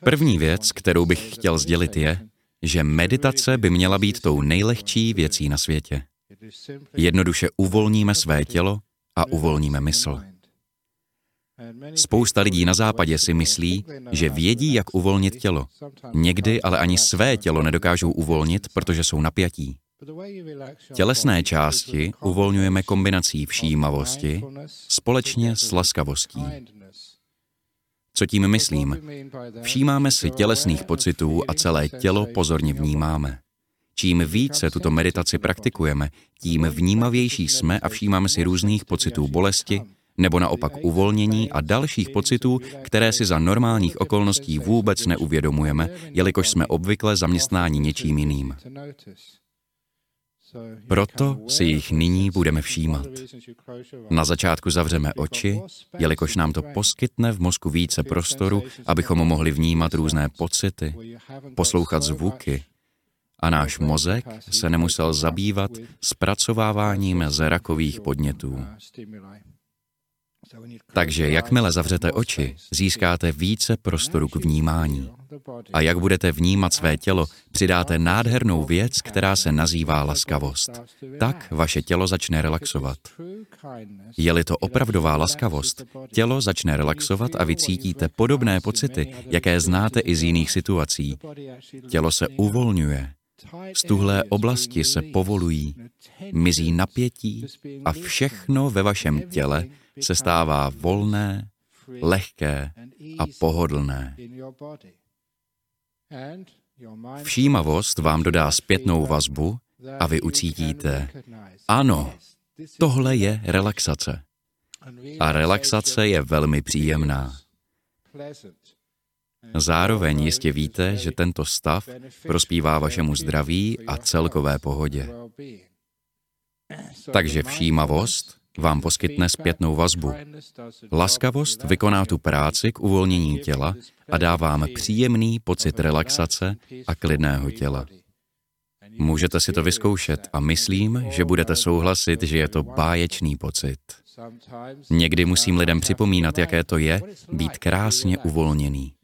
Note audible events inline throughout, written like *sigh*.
První věc, kterou bych chtěl sdělit, je, že meditace by měla být tou nejlehčí věcí na světě. Jednoduše uvolníme své tělo a uvolníme mysl. Spousta lidí na západě si myslí, že vědí, jak uvolnit tělo. Někdy ale ani své tělo nedokážou uvolnit, protože jsou napjatí. Tělesné části uvolňujeme kombinací všímavosti společně s laskavostí. Co tím myslím? Všímáme si tělesných pocitů a celé tělo pozorně vnímáme. Čím více tuto meditaci praktikujeme, tím vnímavější jsme a všímáme si různých pocitů bolesti, nebo naopak uvolnění a dalších pocitů, které si za normálních okolností vůbec neuvědomujeme, jelikož jsme obvykle zaměstnáni něčím jiným. Proto si jich nyní budeme všímat. Na začátku zavřeme oči, jelikož nám to poskytne v mozku více prostoru, abychom mohli vnímat různé pocity, poslouchat zvuky, a náš mozek se nemusel zabývat zpracováváním zrakových podnětů. Takže jakmile zavřete oči, získáte více prostoru k vnímání. A jak budete vnímat své tělo, přidáte nádhernou věc, která se nazývá laskavost. Tak vaše tělo začne relaxovat. Je-li to opravdová laskavost, tělo začne relaxovat a vy cítíte podobné pocity, jaké znáte i z jiných situací. Tělo se uvolňuje. Z tuhle oblasti se povolují, mizí napětí a všechno ve vašem těle se stává volné, lehké a pohodlné. Všímavost vám dodá zpětnou vazbu a vy ucítíte, ano, tohle je relaxace. A relaxace je velmi příjemná. Zároveň jistě víte, že tento stav prospívá vašemu zdraví a celkové pohodě. Takže všímavost vám poskytne zpětnou vazbu. Laskavost vykoná tu práci k uvolnění těla a dá vám příjemný pocit relaxace a klidného těla. Můžete si to vyzkoušet a myslím, že budete souhlasit, že je to báječný pocit. Někdy musím lidem připomínat, jaké to je být krásně uvolněný.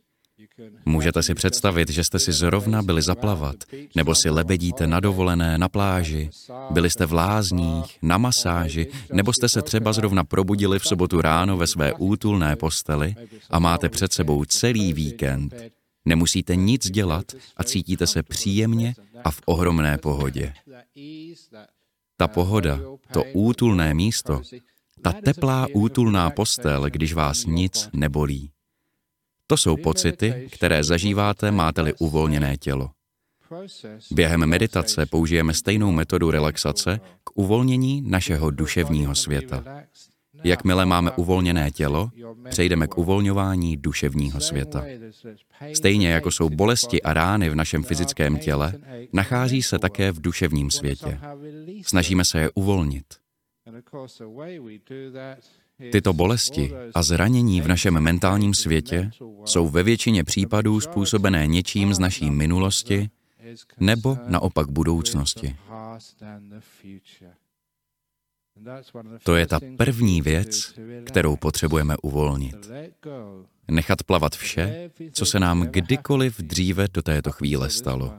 Můžete si představit, že jste si zrovna byli zaplavat, nebo si lebedíte na dovolené na pláži, byli jste v lázních, na masáži, nebo jste se třeba zrovna probudili v sobotu ráno ve své útulné posteli a máte před sebou celý víkend. Nemusíte nic dělat a cítíte se příjemně a v ohromné pohodě. Ta pohoda, to útulné místo, ta teplá útulná postel, když vás nic nebolí. To jsou pocity, které zažíváte, máte-li uvolněné tělo. Během meditace použijeme stejnou metodu relaxace k uvolnění našeho duševního světa. Jakmile máme uvolněné tělo, přejdeme k uvolňování duševního světa. Stejně jako jsou bolesti a rány v našem fyzickém těle, nachází se také v duševním světě. Snažíme se je uvolnit. Tyto bolesti a zranění v našem mentálním světě jsou ve většině případů způsobené něčím z naší minulosti nebo naopak budoucnosti. To je ta první věc, kterou potřebujeme uvolnit. Nechat plavat vše, co se nám kdykoliv dříve do této chvíle stalo.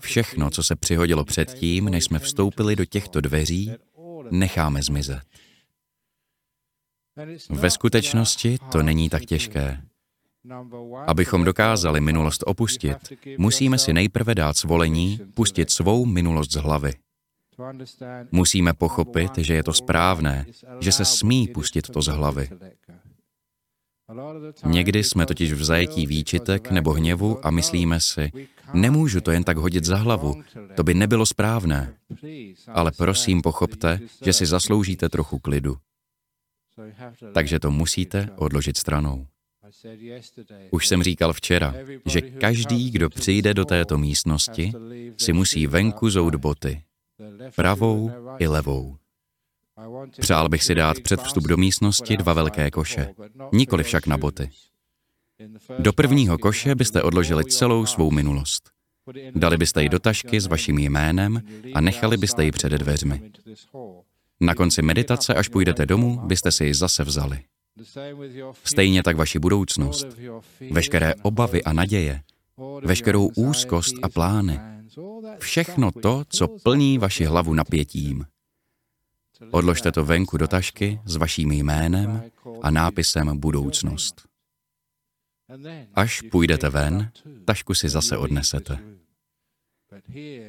Všechno, co se přihodilo předtím, než jsme vstoupili do těchto dveří, necháme zmizet. Ve skutečnosti to není tak těžké. Abychom dokázali minulost opustit, musíme si nejprve dát svolení pustit svou minulost z hlavy. Musíme pochopit, že je to správné, že se smí pustit to z hlavy. Někdy jsme totiž v zajetí výčitek nebo hněvu a myslíme si, nemůžu to jen tak hodit za hlavu, to by nebylo správné. Ale prosím pochopte, že si zasloužíte trochu klidu takže to musíte odložit stranou. Už jsem říkal včera, že každý, kdo přijde do této místnosti, si musí venku zout boty, pravou i levou. Přál bych si dát před vstup do místnosti dva velké koše, nikoli však na boty. Do prvního koše byste odložili celou svou minulost. Dali byste ji do tašky s vaším jménem a nechali byste ji před dveřmi. Na konci meditace, až půjdete domů, byste si ji zase vzali. Stejně tak vaši budoucnost, veškeré obavy a naděje, veškerou úzkost a plány, všechno to, co plní vaši hlavu napětím. Odložte to venku do tašky s vaším jménem a nápisem budoucnost. Až půjdete ven, tašku si zase odnesete.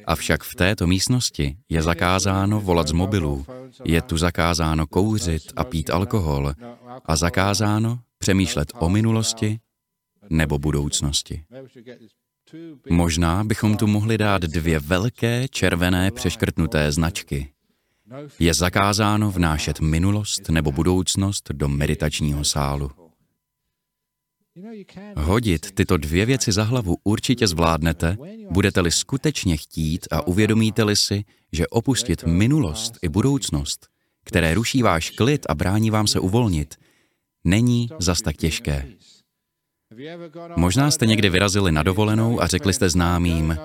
Avšak v této místnosti je zakázáno volat z mobilů, je tu zakázáno kouřit a pít alkohol a zakázáno přemýšlet o minulosti nebo budoucnosti. Možná bychom tu mohli dát dvě velké červené přeškrtnuté značky. Je zakázáno vnášet minulost nebo budoucnost do meditačního sálu. Hodit tyto dvě věci za hlavu určitě zvládnete, budete-li skutečně chtít a uvědomíte-li si, že opustit minulost i budoucnost, které ruší váš klid a brání vám se uvolnit, není zas tak těžké. Možná jste někdy vyrazili na dovolenou a řekli jste známým,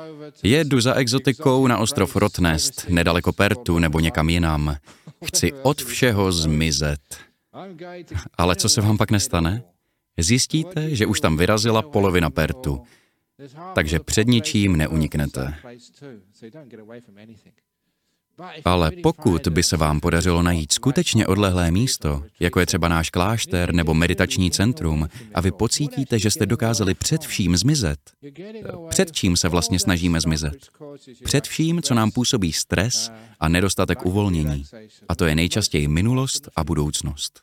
jedu za exotikou na ostrov Rotnest, nedaleko Pertu nebo někam jinam. Chci od všeho zmizet. *laughs* Ale co se vám pak nestane? Zjistíte, že už tam vyrazila polovina Pertu, takže před ničím neuniknete. Ale pokud by se vám podařilo najít skutečně odlehlé místo, jako je třeba náš klášter nebo meditační centrum, a vy pocítíte, že jste dokázali před vším zmizet, před čím se vlastně snažíme zmizet? Před vším, co nám působí stres a nedostatek uvolnění. A to je nejčastěji minulost a budoucnost.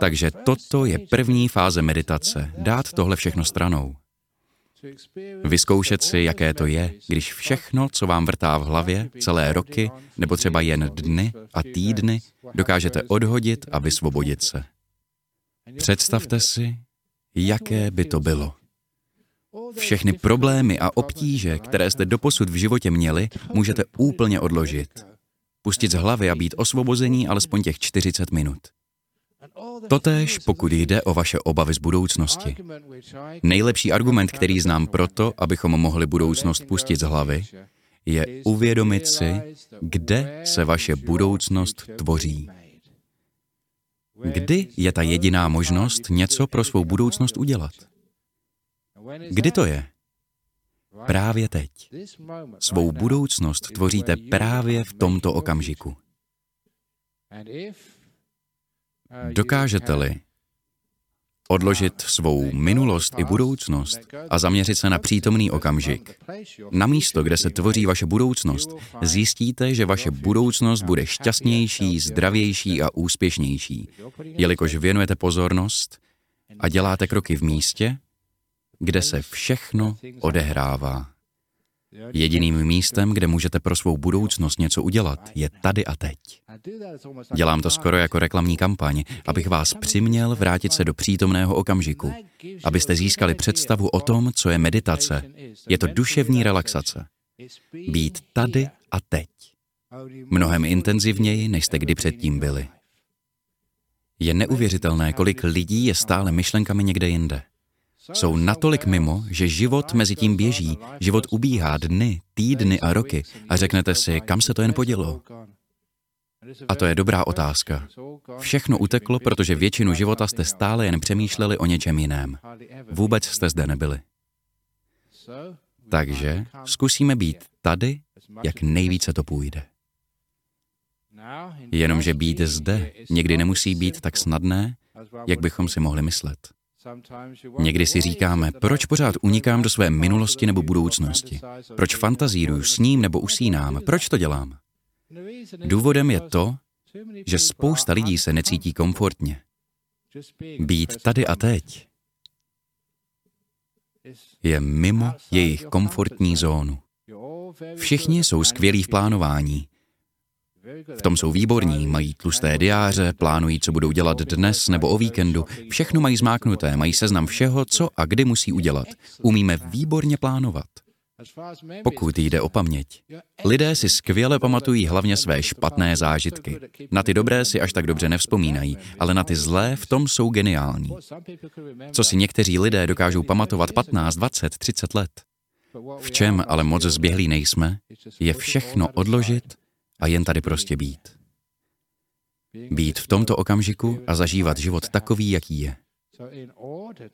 Takže toto je první fáze meditace, dát tohle všechno stranou. Vyzkoušet si, jaké to je, když všechno, co vám vrtá v hlavě, celé roky, nebo třeba jen dny a týdny, dokážete odhodit a vysvobodit se. Představte si, jaké by to bylo. Všechny problémy a obtíže, které jste doposud v životě měli, můžete úplně odložit. Pustit z hlavy a být osvobození alespoň těch 40 minut. Totéž, pokud jde o vaše obavy z budoucnosti. Nejlepší argument, který znám proto, abychom mohli budoucnost pustit z hlavy, je uvědomit si, kde se vaše budoucnost tvoří. Kdy je ta jediná možnost něco pro svou budoucnost udělat? Kdy to je? Právě teď. Svou budoucnost tvoříte právě v tomto okamžiku. Dokážete-li odložit svou minulost i budoucnost a zaměřit se na přítomný okamžik. Na místo, kde se tvoří vaše budoucnost, zjistíte, že vaše budoucnost bude šťastnější, zdravější a úspěšnější, jelikož věnujete pozornost a děláte kroky v místě, kde se všechno odehrává. Jediným místem, kde můžete pro svou budoucnost něco udělat, je tady a teď. Dělám to skoro jako reklamní kampaň, abych vás přiměl vrátit se do přítomného okamžiku, abyste získali představu o tom, co je meditace. Je to duševní relaxace. Být tady a teď. Mnohem intenzivněji, než jste kdy předtím byli. Je neuvěřitelné, kolik lidí je stále myšlenkami někde jinde. Jsou natolik mimo, že život mezi tím běží, život ubíhá dny, týdny a roky a řeknete si, kam se to jen podělo. A to je dobrá otázka. Všechno uteklo, protože většinu života jste stále jen přemýšleli o něčem jiném. Vůbec jste zde nebyli. Takže zkusíme být tady, jak nejvíce to půjde. Jenomže být zde někdy nemusí být tak snadné, jak bychom si mohli myslet. Někdy si říkáme, proč pořád unikám do své minulosti nebo budoucnosti? Proč fantazíruju, s ním nebo usínám? Proč to dělám? Důvodem je to, že spousta lidí se necítí komfortně. Být tady a teď je mimo jejich komfortní zónu. Všichni jsou skvělí v plánování, v tom jsou výborní, mají tlusté diáře, plánují, co budou dělat dnes nebo o víkendu. Všechno mají zmáknuté, mají seznam všeho, co a kdy musí udělat. Umíme výborně plánovat. Pokud jde o paměť, lidé si skvěle pamatují hlavně své špatné zážitky. Na ty dobré si až tak dobře nevzpomínají, ale na ty zlé v tom jsou geniální. Co si někteří lidé dokážou pamatovat 15, 20, 30 let. V čem ale moc zběhlí nejsme, je všechno odložit a jen tady prostě být. Být v tomto okamžiku a zažívat život takový, jaký je.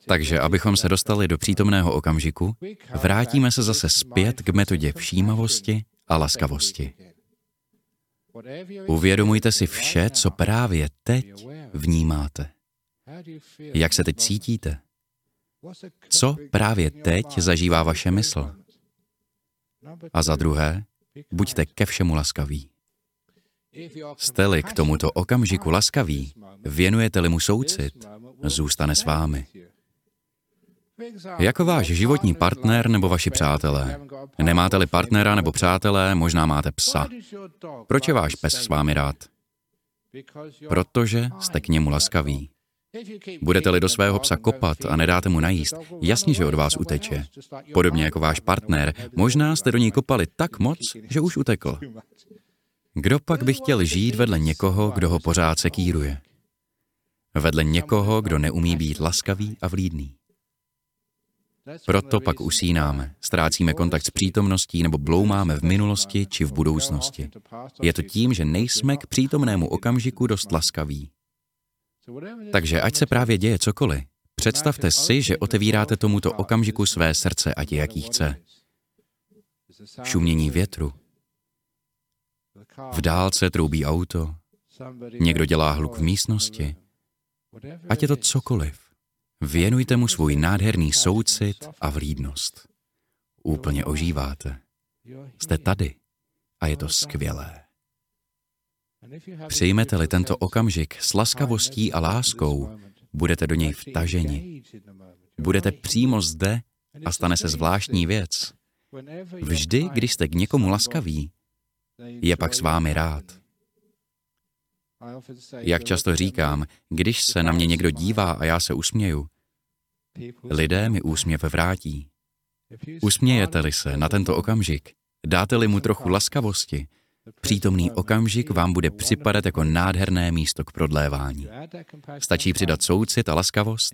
Takže abychom se dostali do přítomného okamžiku, vrátíme se zase zpět k metodě všímavosti a laskavosti. Uvědomujte si vše, co právě teď vnímáte. Jak se teď cítíte? Co právě teď zažívá vaše mysl? A za druhé, buďte ke všemu laskaví. Jste-li k tomuto okamžiku laskaví, věnujete-li mu soucit, zůstane s vámi. Jako váš životní partner nebo vaši přátelé. Nemáte-li partnera nebo přátelé, možná máte psa. Proč je váš pes s vámi rád? Protože jste k němu laskaví. Budete-li do svého psa kopat a nedáte mu najíst, jasně, že od vás uteče. Podobně jako váš partner, možná jste do něj kopali tak moc, že už utekl. Kdo pak by chtěl žít vedle někoho, kdo ho pořád sekíruje? Vedle někoho, kdo neumí být laskavý a vlídný. Proto pak usínáme, ztrácíme kontakt s přítomností nebo bloumáme v minulosti či v budoucnosti. Je to tím, že nejsme k přítomnému okamžiku dost laskaví. Takže ať se právě děje cokoliv, představte si, že otevíráte tomuto okamžiku své srdce, ať je jaký chce. Šumění větru. V dálce troubí auto. Někdo dělá hluk v místnosti. Ať je to cokoliv. Věnujte mu svůj nádherný soucit a vlídnost. Úplně ožíváte. Jste tady a je to skvělé. Přijmete-li tento okamžik s laskavostí a láskou, budete do něj vtaženi. Budete přímo zde a stane se zvláštní věc. Vždy, když jste k někomu laskaví, je pak s vámi rád. Jak často říkám, když se na mě někdo dívá a já se usměju, lidé mi úsměv vrátí. Usmějete-li se na tento okamžik, dáte-li mu trochu laskavosti, Přítomný okamžik vám bude připadat jako nádherné místo k prodlévání. Stačí přidat soucit a laskavost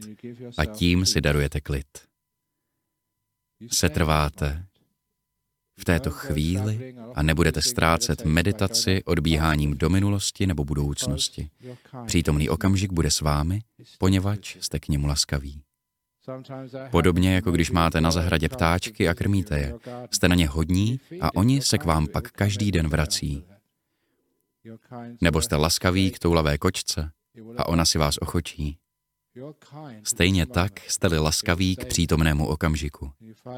a tím si darujete klid. Setrváte v této chvíli a nebudete ztrácet meditaci odbíháním do minulosti nebo budoucnosti. Přítomný okamžik bude s vámi, poněvadž jste k němu laskaví. Podobně jako když máte na zahradě ptáčky a krmíte je. Jste na ně hodní a oni se k vám pak každý den vrací. Nebo jste laskaví k toulavé kočce a ona si vás ochočí. Stejně tak jste-li laskaví k přítomnému okamžiku.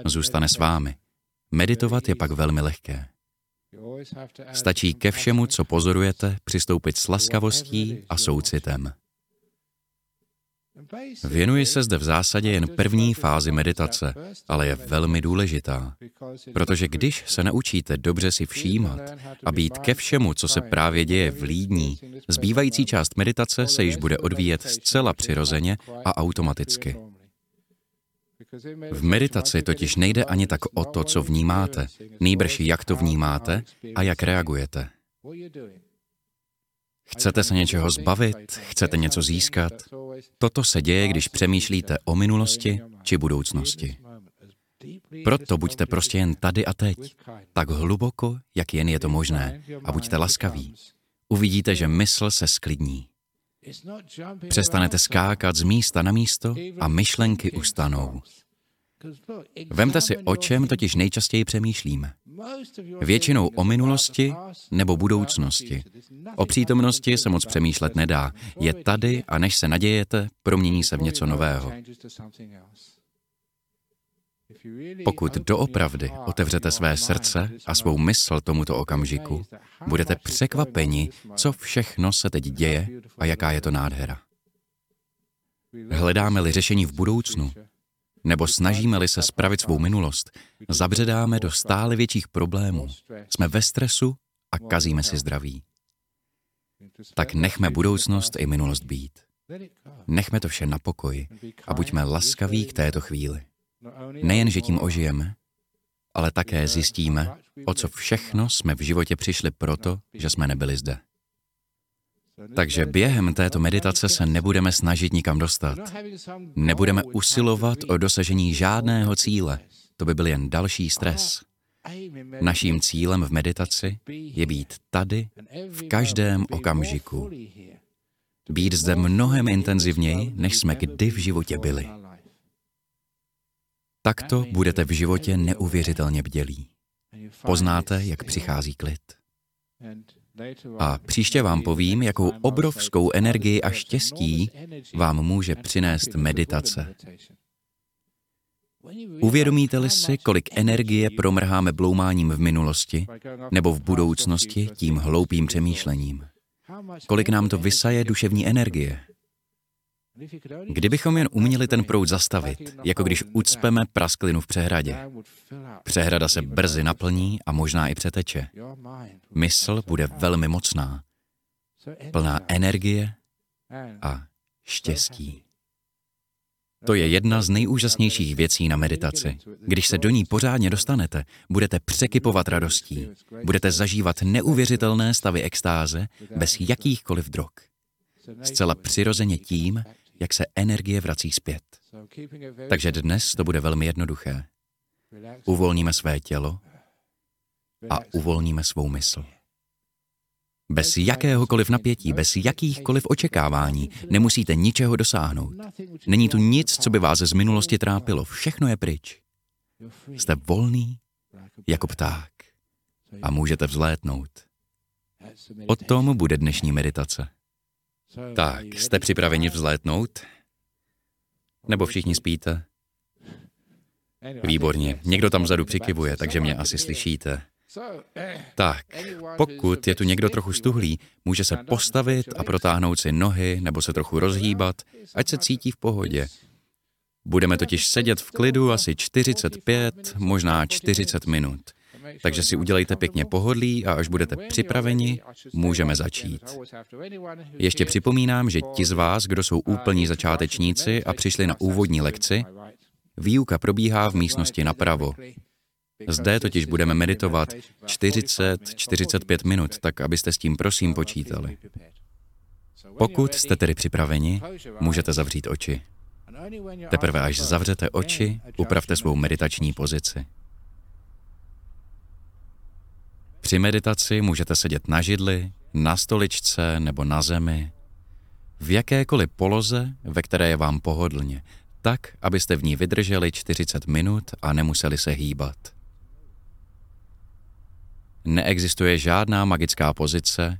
Zůstane s vámi. Meditovat je pak velmi lehké. Stačí ke všemu, co pozorujete, přistoupit s laskavostí a soucitem. Věnuji se zde v zásadě jen první fázi meditace, ale je velmi důležitá, protože když se naučíte dobře si všímat a být ke všemu, co se právě děje v lídní, zbývající část meditace se již bude odvíjet zcela přirozeně a automaticky. V meditaci totiž nejde ani tak o to, co vnímáte, nejbrž jak to vnímáte a jak reagujete. Chcete se něčeho zbavit? Chcete něco získat? Toto se děje, když přemýšlíte o minulosti či budoucnosti. Proto buďte prostě jen tady a teď, tak hluboko, jak jen je to možné, a buďte laskaví. Uvidíte, že mysl se sklidní. Přestanete skákat z místa na místo a myšlenky ustanou. Vemte si, o čem totiž nejčastěji přemýšlíme. Většinou o minulosti nebo budoucnosti. O přítomnosti se moc přemýšlet nedá. Je tady a než se nadějete, promění se v něco nového. Pokud doopravdy otevřete své srdce a svou mysl tomuto okamžiku, budete překvapeni, co všechno se teď děje a jaká je to nádhera. Hledáme-li řešení v budoucnu, nebo snažíme-li se spravit svou minulost, zabředáme do stále větších problémů. Jsme ve stresu a kazíme si zdraví. Tak nechme budoucnost i minulost být. Nechme to vše na pokoji a buďme laskaví k této chvíli. Nejen, že tím ožijeme, ale také zjistíme, o co všechno jsme v životě přišli proto, že jsme nebyli zde. Takže během této meditace se nebudeme snažit nikam dostat. Nebudeme usilovat o dosažení žádného cíle. To by byl jen další stres. Naším cílem v meditaci je být tady v každém okamžiku. Být zde mnohem intenzivněji, než jsme kdy v životě byli. Takto budete v životě neuvěřitelně bdělí. Poznáte, jak přichází klid. A příště vám povím, jakou obrovskou energii a štěstí vám může přinést meditace. Uvědomíte-li si, kolik energie promrháme bloumáním v minulosti nebo v budoucnosti tím hloupým přemýšlením? Kolik nám to vysaje duševní energie? Kdybychom jen uměli ten proud zastavit, jako když ucpeme prasklinu v přehradě. Přehrada se brzy naplní a možná i přeteče. Mysl bude velmi mocná, plná energie a štěstí. To je jedna z nejúžasnějších věcí na meditaci. Když se do ní pořádně dostanete, budete překypovat radostí. Budete zažívat neuvěřitelné stavy extáze bez jakýchkoliv drog. Zcela přirozeně tím, jak se energie vrací zpět. Takže dnes to bude velmi jednoduché. Uvolníme své tělo a uvolníme svou mysl. Bez jakéhokoliv napětí, bez jakýchkoliv očekávání nemusíte ničeho dosáhnout. Není tu nic, co by vás z minulosti trápilo. Všechno je pryč. Jste volný jako pták a můžete vzlétnout. O tom bude dnešní meditace. Tak, jste připraveni vzlétnout? Nebo všichni spíte? Výborně, někdo tam vzadu přikivuje, takže mě asi slyšíte. Tak, pokud je tu někdo trochu stuhlý, může se postavit a protáhnout si nohy nebo se trochu rozhýbat, ať se cítí v pohodě. Budeme totiž sedět v klidu asi 45, možná 40 minut. Takže si udělejte pěkně pohodlí a až budete připraveni, můžeme začít. Ještě připomínám, že ti z vás, kdo jsou úplní začátečníci a přišli na úvodní lekci, výuka probíhá v místnosti napravo. Zde totiž budeme meditovat 40-45 minut, tak abyste s tím prosím počítali. Pokud jste tedy připraveni, můžete zavřít oči. Teprve až zavřete oči, upravte svou meditační pozici. Při meditaci můžete sedět na židli, na stoličce nebo na zemi, v jakékoliv poloze, ve které je vám pohodlně, tak, abyste v ní vydrželi 40 minut a nemuseli se hýbat. Neexistuje žádná magická pozice,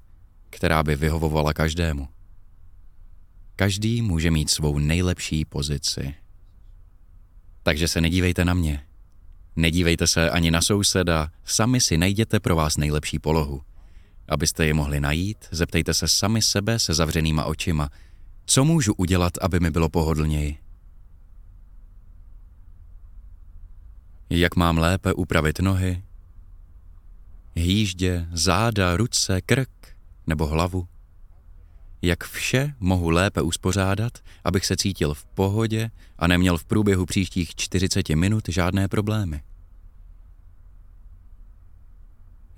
která by vyhovovala každému. Každý může mít svou nejlepší pozici. Takže se nedívejte na mě. Nedívejte se ani na souseda, sami si najděte pro vás nejlepší polohu. Abyste je mohli najít, zeptejte se sami sebe se zavřenýma očima, co můžu udělat, aby mi bylo pohodlněji. Jak mám lépe upravit nohy, hýždě, záda, ruce, krk nebo hlavu? Jak vše mohu lépe uspořádat, abych se cítil v pohodě a neměl v průběhu příštích 40 minut žádné problémy?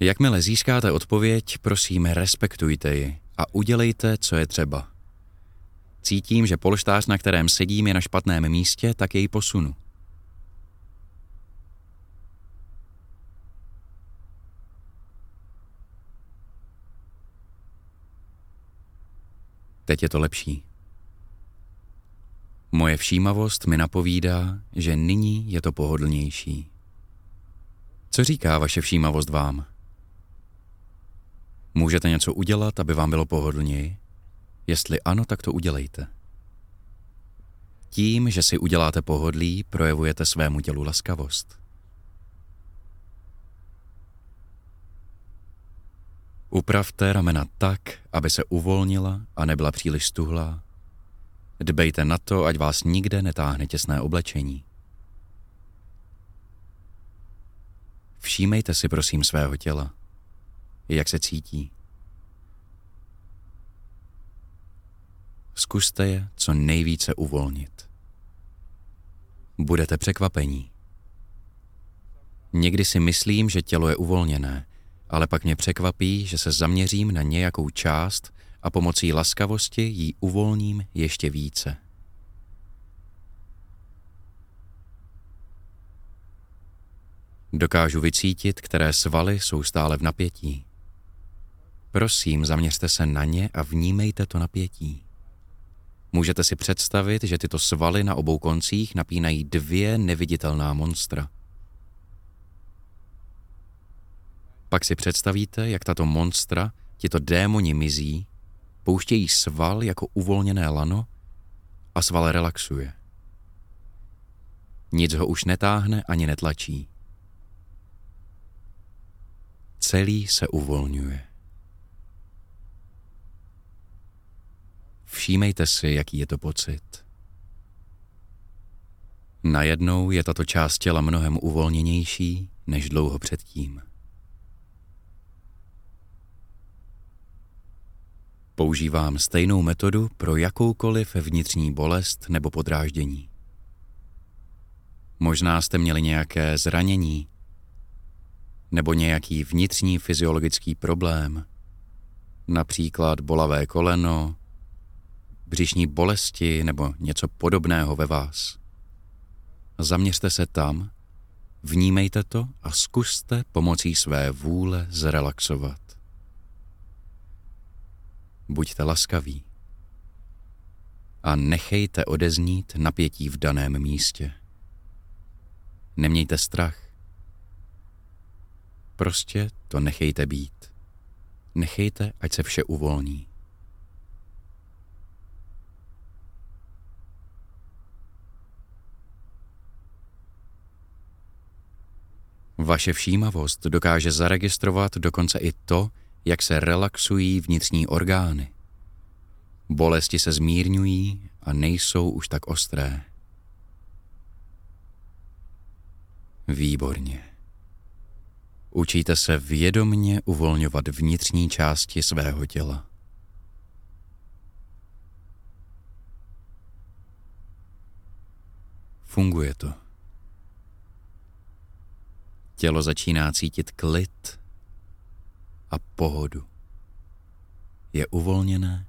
Jakmile získáte odpověď, prosím, respektujte ji a udělejte, co je třeba. Cítím, že polštář, na kterém sedím, je na špatném místě, tak jej posunu. Teď je to lepší. Moje všímavost mi napovídá, že nyní je to pohodlnější. Co říká vaše všímavost vám? Můžete něco udělat, aby vám bylo pohodlněji? Jestli ano, tak to udělejte. Tím, že si uděláte pohodlí, projevujete svému tělu laskavost. Upravte ramena tak, aby se uvolnila a nebyla příliš stuhlá. Dbejte na to, ať vás nikde netáhne těsné oblečení. Všímejte si prosím svého těla jak se cítí. Zkuste je co nejvíce uvolnit. Budete překvapení. Někdy si myslím, že tělo je uvolněné, ale pak mě překvapí, že se zaměřím na nějakou část a pomocí laskavosti ji uvolním ještě více. Dokážu vycítit, které svaly jsou stále v napětí. Prosím, zaměřte se na ně a vnímejte to napětí. Můžete si představit, že tyto svaly na obou koncích napínají dvě neviditelná monstra. Pak si představíte, jak tato monstra, tito démoni mizí, pouštějí sval jako uvolněné lano a sval relaxuje. Nic ho už netáhne ani netlačí. Celý se uvolňuje. Všímejte si, jaký je to pocit. Najednou je tato část těla mnohem uvolněnější než dlouho předtím. Používám stejnou metodu pro jakoukoliv vnitřní bolest nebo podráždění. Možná jste měli nějaké zranění nebo nějaký vnitřní fyziologický problém, například bolavé koleno, břišní bolesti nebo něco podobného ve vás. Zaměřte se tam, vnímejte to a zkuste pomocí své vůle zrelaxovat. Buďte laskaví a nechejte odeznít napětí v daném místě. Nemějte strach. Prostě to nechejte být. Nechejte, ať se vše uvolní. Vaše všímavost dokáže zaregistrovat dokonce i to, jak se relaxují vnitřní orgány. Bolesti se zmírňují a nejsou už tak ostré. Výborně. Učíte se vědomně uvolňovat vnitřní části svého těla. Funguje to. Tělo začíná cítit klid a pohodu. Je uvolněné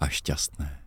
a šťastné.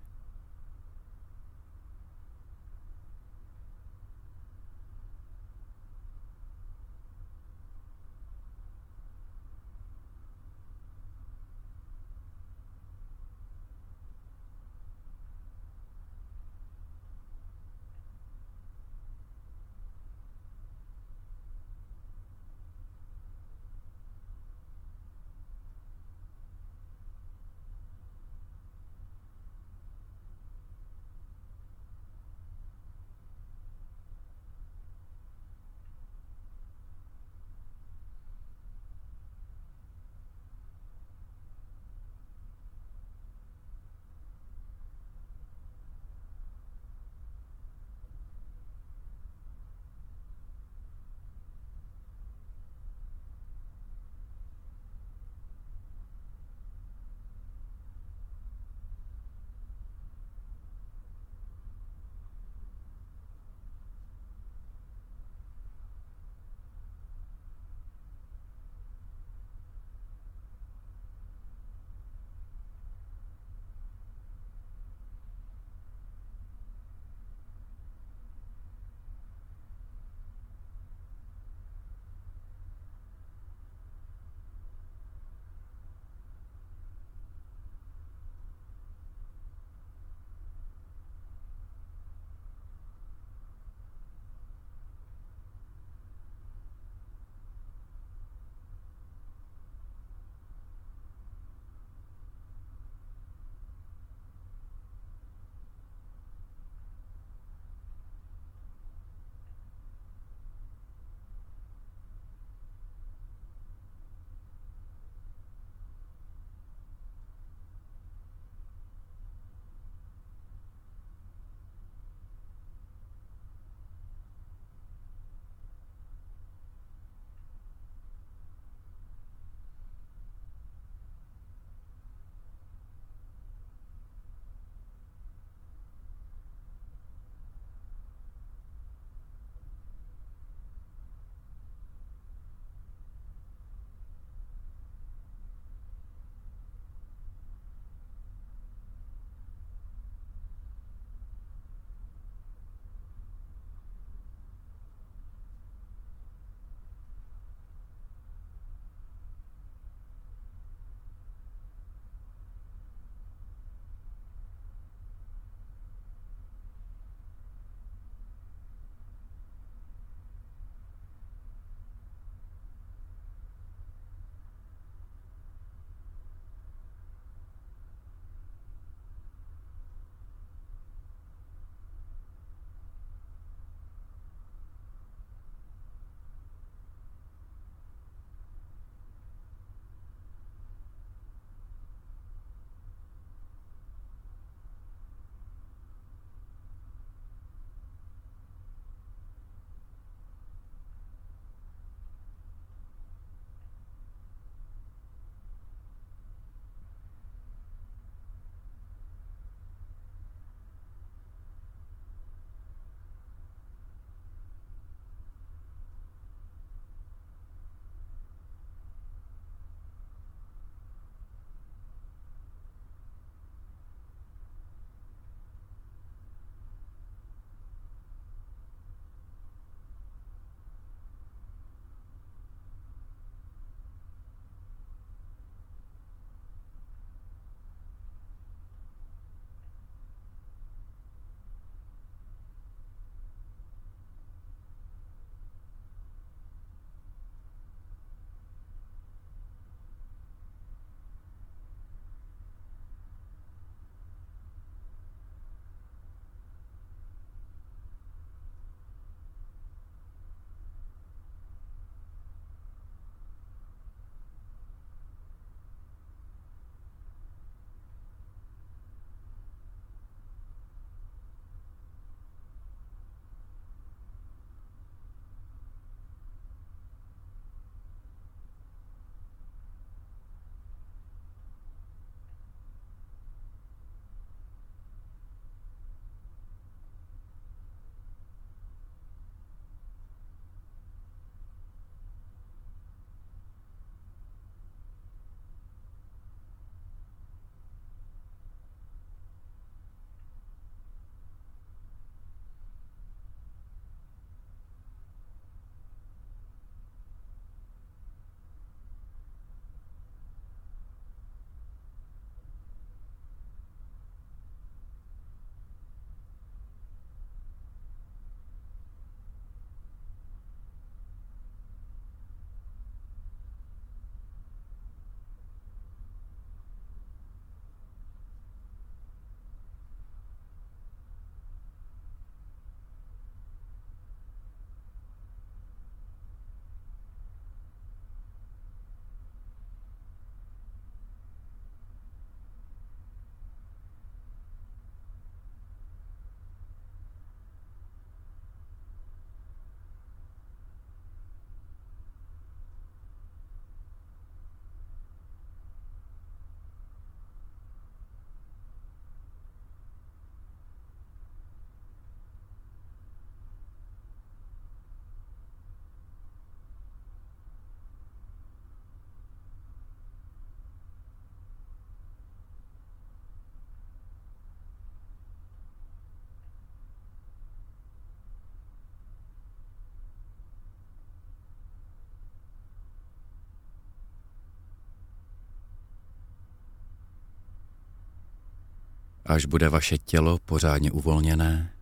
Až bude vaše tělo pořádně uvolněné,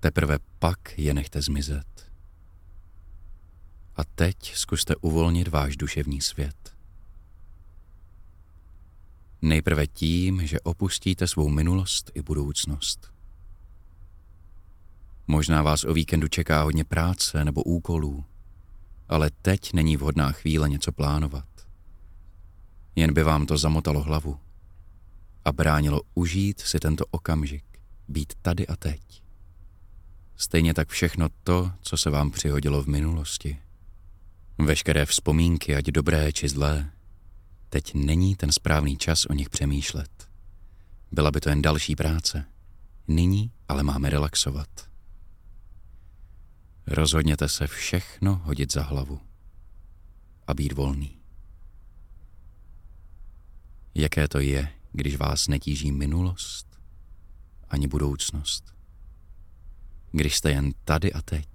teprve pak je nechte zmizet. A teď zkuste uvolnit váš duševní svět. Nejprve tím, že opustíte svou minulost i budoucnost. Možná vás o víkendu čeká hodně práce nebo úkolů, ale teď není vhodná chvíle něco plánovat. Jen by vám to zamotalo hlavu a bránilo užít si tento okamžik, být tady a teď. Stejně tak všechno to, co se vám přihodilo v minulosti. Veškeré vzpomínky, ať dobré či zlé, teď není ten správný čas o nich přemýšlet. Byla by to jen další práce. Nyní ale máme relaxovat. Rozhodněte se všechno hodit za hlavu a být volný. Jaké to je, když vás netíží minulost ani budoucnost. Když jste jen tady a teď,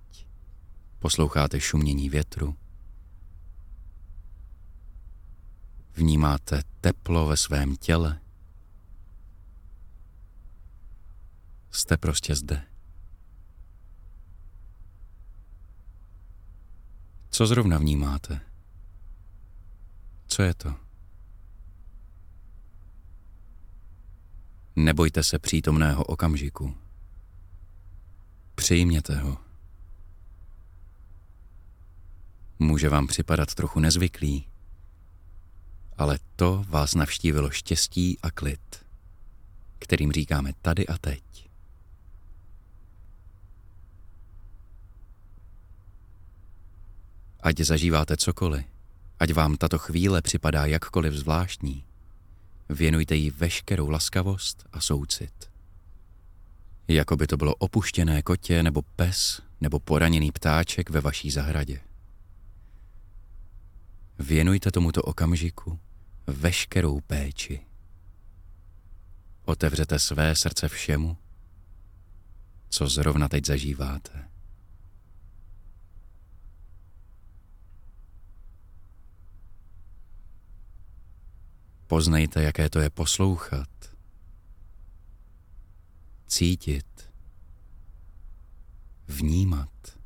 posloucháte šumění větru, vnímáte teplo ve svém těle, jste prostě zde. Co zrovna vnímáte? Co je to? Nebojte se přítomného okamžiku. Přijměte ho. Může vám připadat trochu nezvyklý, ale to vás navštívilo štěstí a klid, kterým říkáme tady a teď. Ať zažíváte cokoliv, ať vám tato chvíle připadá jakkoliv zvláštní, věnujte jí veškerou laskavost a soucit. Jako by to bylo opuštěné kotě nebo pes nebo poraněný ptáček ve vaší zahradě. Věnujte tomuto okamžiku veškerou péči. Otevřete své srdce všemu, co zrovna teď zažíváte. Poznejte, jaké to je poslouchat, cítit, vnímat.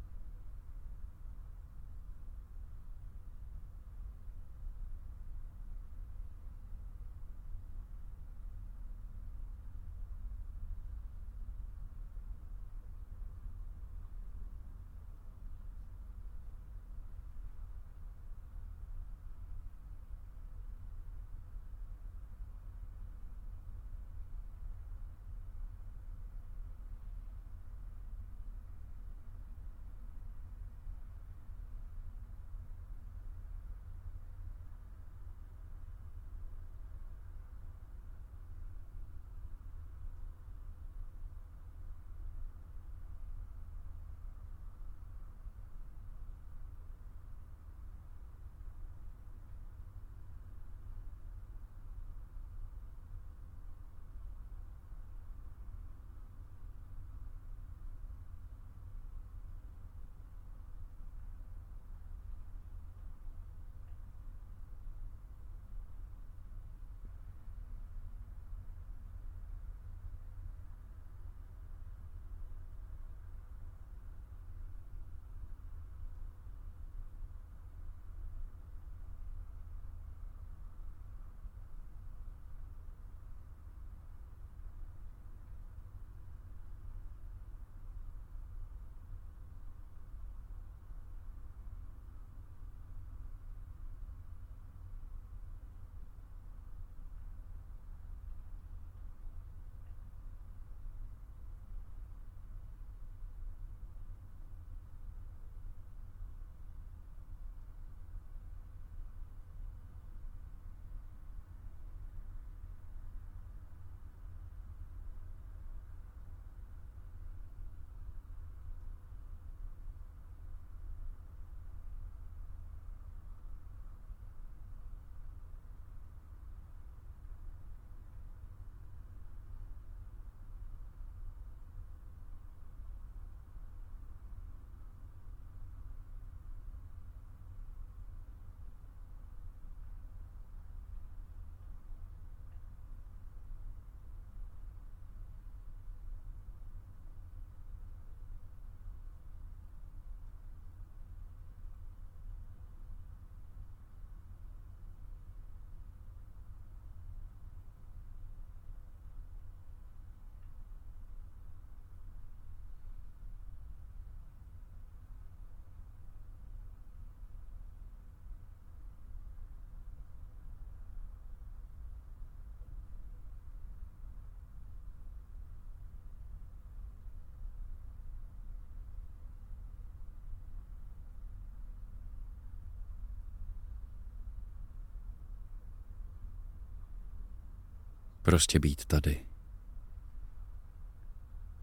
Prostě být tady.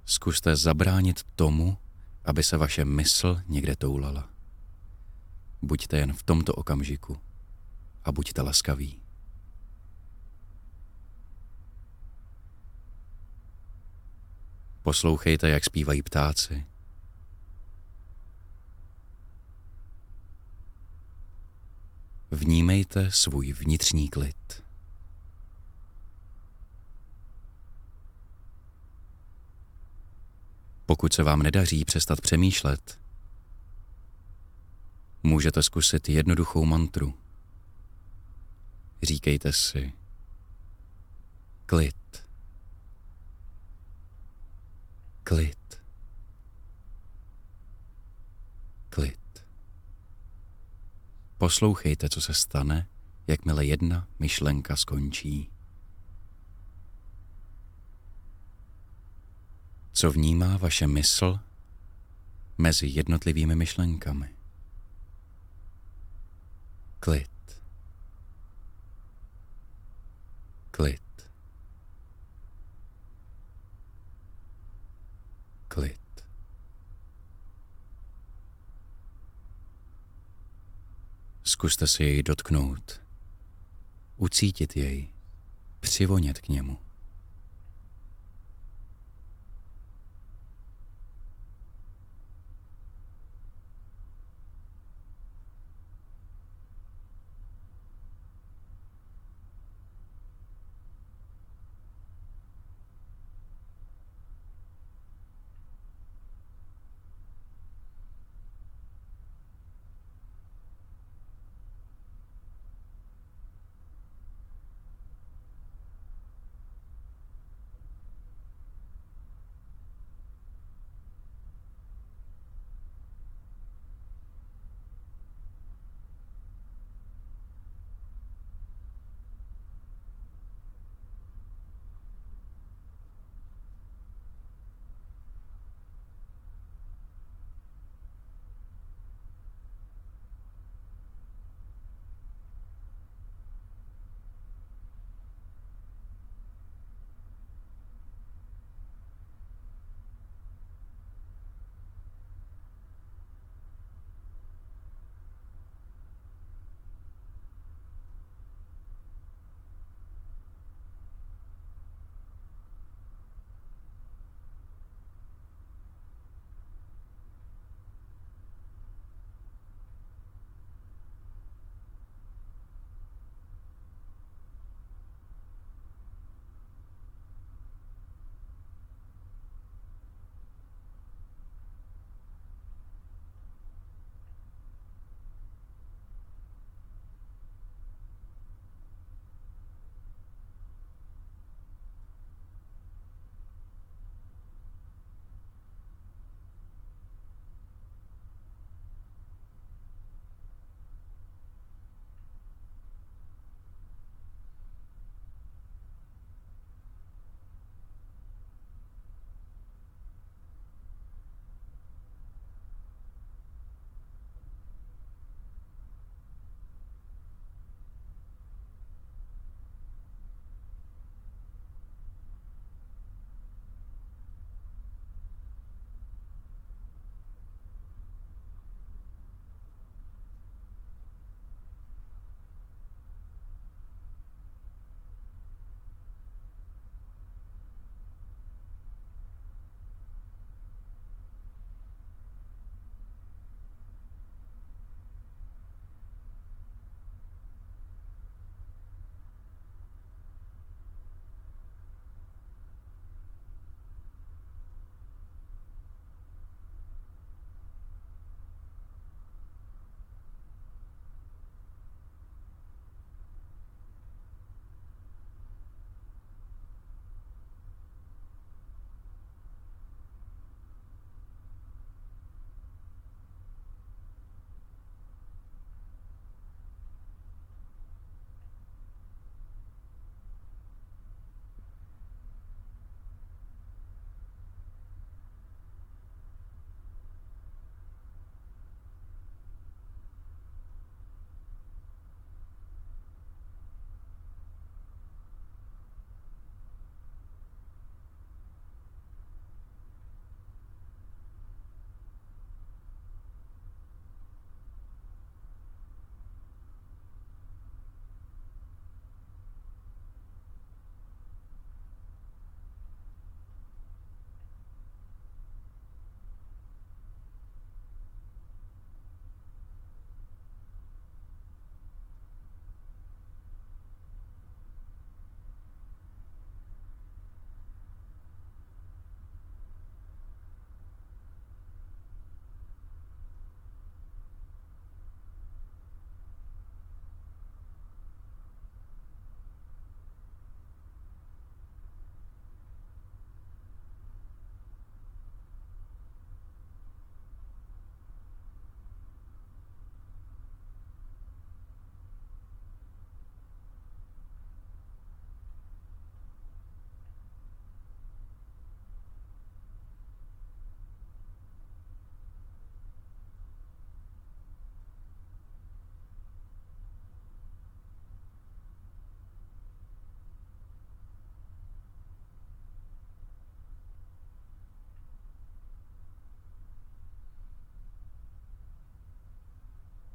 Zkuste zabránit tomu, aby se vaše mysl někde toulala. Buďte jen v tomto okamžiku a buďte laskaví. Poslouchejte, jak zpívají ptáci. Vnímejte svůj vnitřní klid. Pokud se vám nedaří přestat přemýšlet, můžete zkusit jednoduchou mantru. Říkejte si klid. Klid. Klid. Poslouchejte, co se stane, jakmile jedna myšlenka skončí. Co vnímá vaše mysl mezi jednotlivými myšlenkami? Klid. Klid. klid. Zkuste se jej dotknout, ucítit jej, přivonět k němu.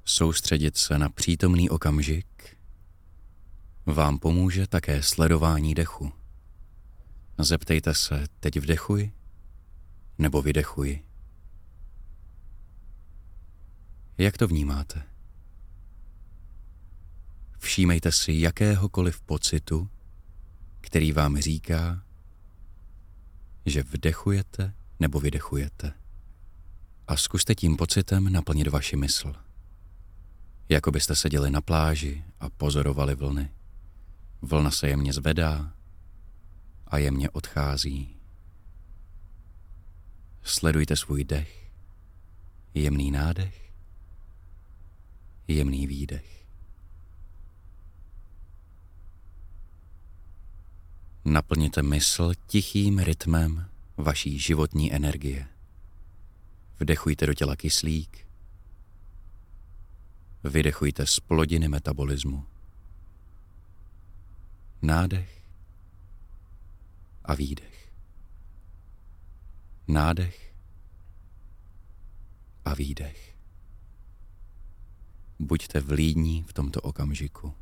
Soustředit se na přítomný okamžik vám pomůže také sledování dechu. Zeptejte se, teď vdechuji nebo vydechuji. Jak to vnímáte? Všímejte si jakéhokoliv pocitu, který vám říká, že vdechujete nebo vydechujete. A zkuste tím pocitem naplnit vaši mysl. Jako byste seděli na pláži a pozorovali vlny. Vlna se jemně zvedá a jemně odchází. Sledujte svůj dech, jemný nádech, jemný výdech. Naplněte mysl tichým rytmem vaší životní energie. Vdechujte do těla kyslík, vydechujte z plodiny metabolismu. Nádech a výdech. Nádech a výdech. Buďte vlídní v tomto okamžiku.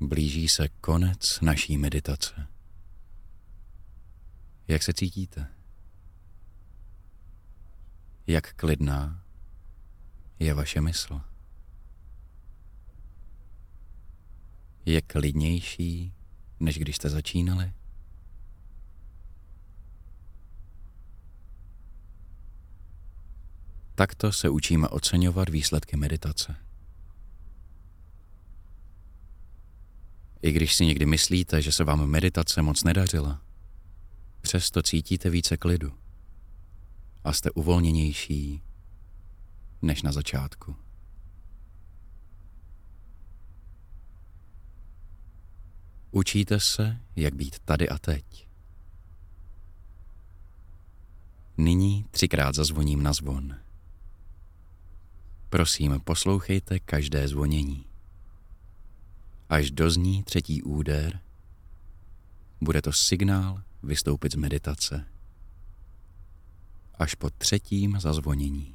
Blíží se konec naší meditace. Jak se cítíte? Jak klidná je vaše mysl? Je klidnější, než když jste začínali? Takto se učíme oceňovat výsledky meditace. I když si někdy myslíte, že se vám meditace moc nedařila, přesto cítíte více klidu a jste uvolněnější než na začátku. Učíte se, jak být tady a teď. Nyní třikrát zazvoním na zvon. Prosím, poslouchejte každé zvonění. Až dozní třetí úder, bude to signál vystoupit z meditace. Až po třetím zazvonění.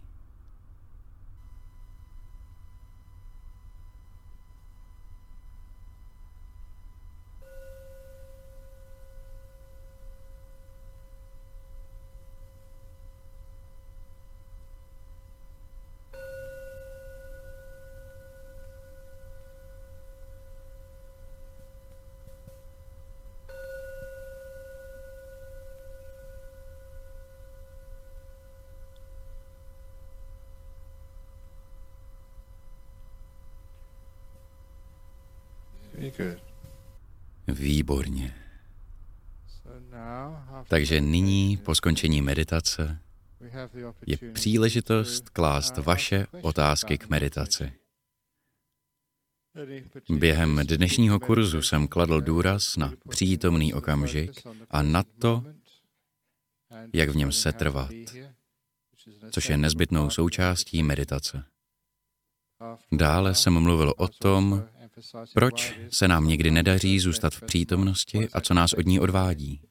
Výborně. Takže nyní, po skončení meditace, je příležitost klást vaše otázky k meditaci. Během dnešního kurzu jsem kladl důraz na přítomný okamžik a na to, jak v něm setrvat, což je nezbytnou součástí meditace. Dále jsem mluvil o tom, proč se nám někdy nedaří zůstat v přítomnosti a co nás od ní odvádí?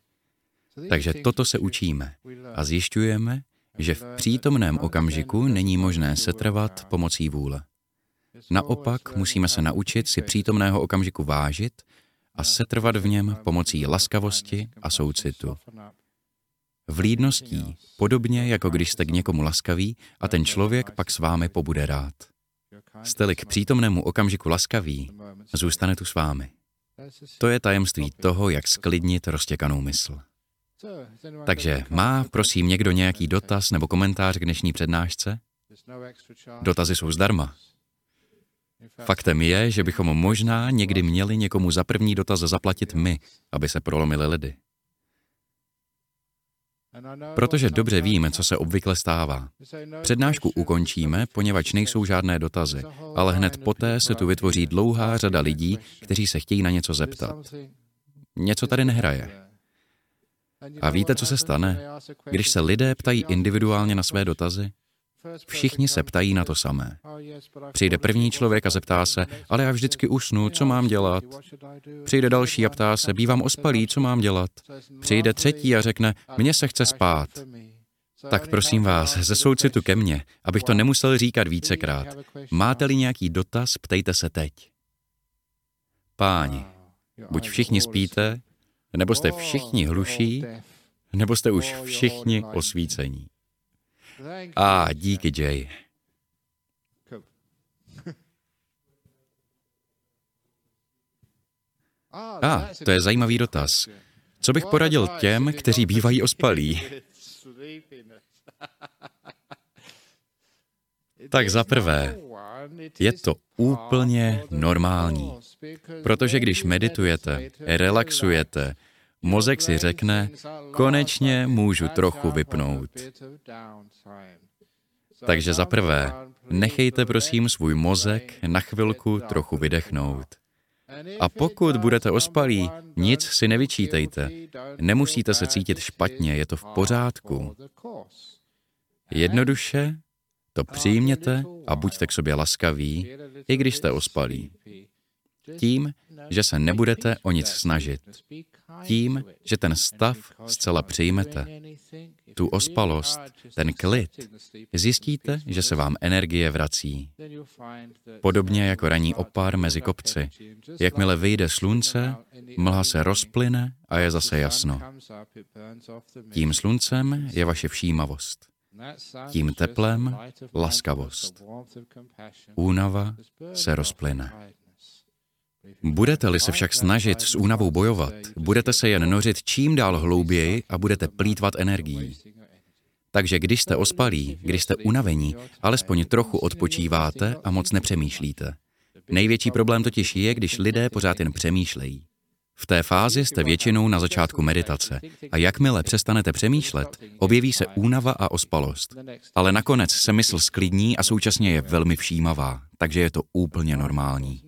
Takže toto se učíme a zjišťujeme, že v přítomném okamžiku není možné setrvat pomocí vůle. Naopak musíme se naučit si přítomného okamžiku vážit a setrvat v něm pomocí laskavosti a soucitu. Vlídností, podobně jako když jste k někomu laskaví a ten člověk pak s vámi pobude rád. Jste-li k přítomnému okamžiku laskaví, zůstane tu s vámi. To je tajemství toho, jak sklidnit roztěkanou mysl. Takže má, prosím, někdo nějaký dotaz nebo komentář k dnešní přednášce? Dotazy jsou zdarma. Faktem je, že bychom možná někdy měli někomu za první dotaz zaplatit my, aby se prolomili ledy. Protože dobře víme, co se obvykle stává. Přednášku ukončíme, poněvadž nejsou žádné dotazy, ale hned poté se tu vytvoří dlouhá řada lidí, kteří se chtějí na něco zeptat. Něco tady nehraje. A víte, co se stane? Když se lidé ptají individuálně na své dotazy, Všichni se ptají na to samé. Přijde první člověk a zeptá se, ale já vždycky usnu, co mám dělat? Přijde další a ptá se, bývám ospalý, co mám dělat? Přijde třetí a řekne, mně se chce spát. Tak prosím vás, ze soucitu ke mně, abych to nemusel říkat vícekrát. Máte-li nějaký dotaz, ptejte se teď. Páni, buď všichni spíte, nebo jste všichni hluší, nebo jste už všichni osvícení. A díky, Jay. A, *laughs* ah, to je zajímavý dotaz. Co bych poradil těm, kteří bývají ospalí? *laughs* *laughs* Tak za prvé, je to úplně normální, protože když meditujete, relaxujete, Mozek si řekne, konečně můžu trochu vypnout. Takže za prvé, nechejte prosím svůj mozek na chvilku trochu vydechnout. A pokud budete ospalí, nic si nevyčítejte. Nemusíte se cítit špatně, je to v pořádku. Jednoduše to přijměte a buďte k sobě laskaví, i když jste ospalí. Tím, že se nebudete o nic snažit. Tím, že ten stav zcela přijmete, tu ospalost, ten klid, zjistíte, že se vám energie vrací. Podobně jako raní opár mezi kopci. Jakmile vyjde slunce, mlha se rozplyne a je zase jasno. Tím sluncem je vaše všímavost. Tím teplem laskavost. Únava se rozplyne. Budete-li se však snažit s únavou bojovat, budete se jen nořit čím dál hlouběji a budete plítvat energií. Takže když jste ospalí, když jste unavení, alespoň trochu odpočíváte a moc nepřemýšlíte. Největší problém totiž je, když lidé pořád jen přemýšlejí. V té fázi jste většinou na začátku meditace a jakmile přestanete přemýšlet, objeví se únava a ospalost. Ale nakonec se mysl sklidní a současně je velmi všímavá, takže je to úplně normální.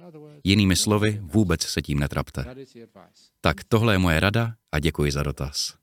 Jinými slovy, vůbec se tím netrapte. Tak tohle je moje rada a děkuji za dotaz.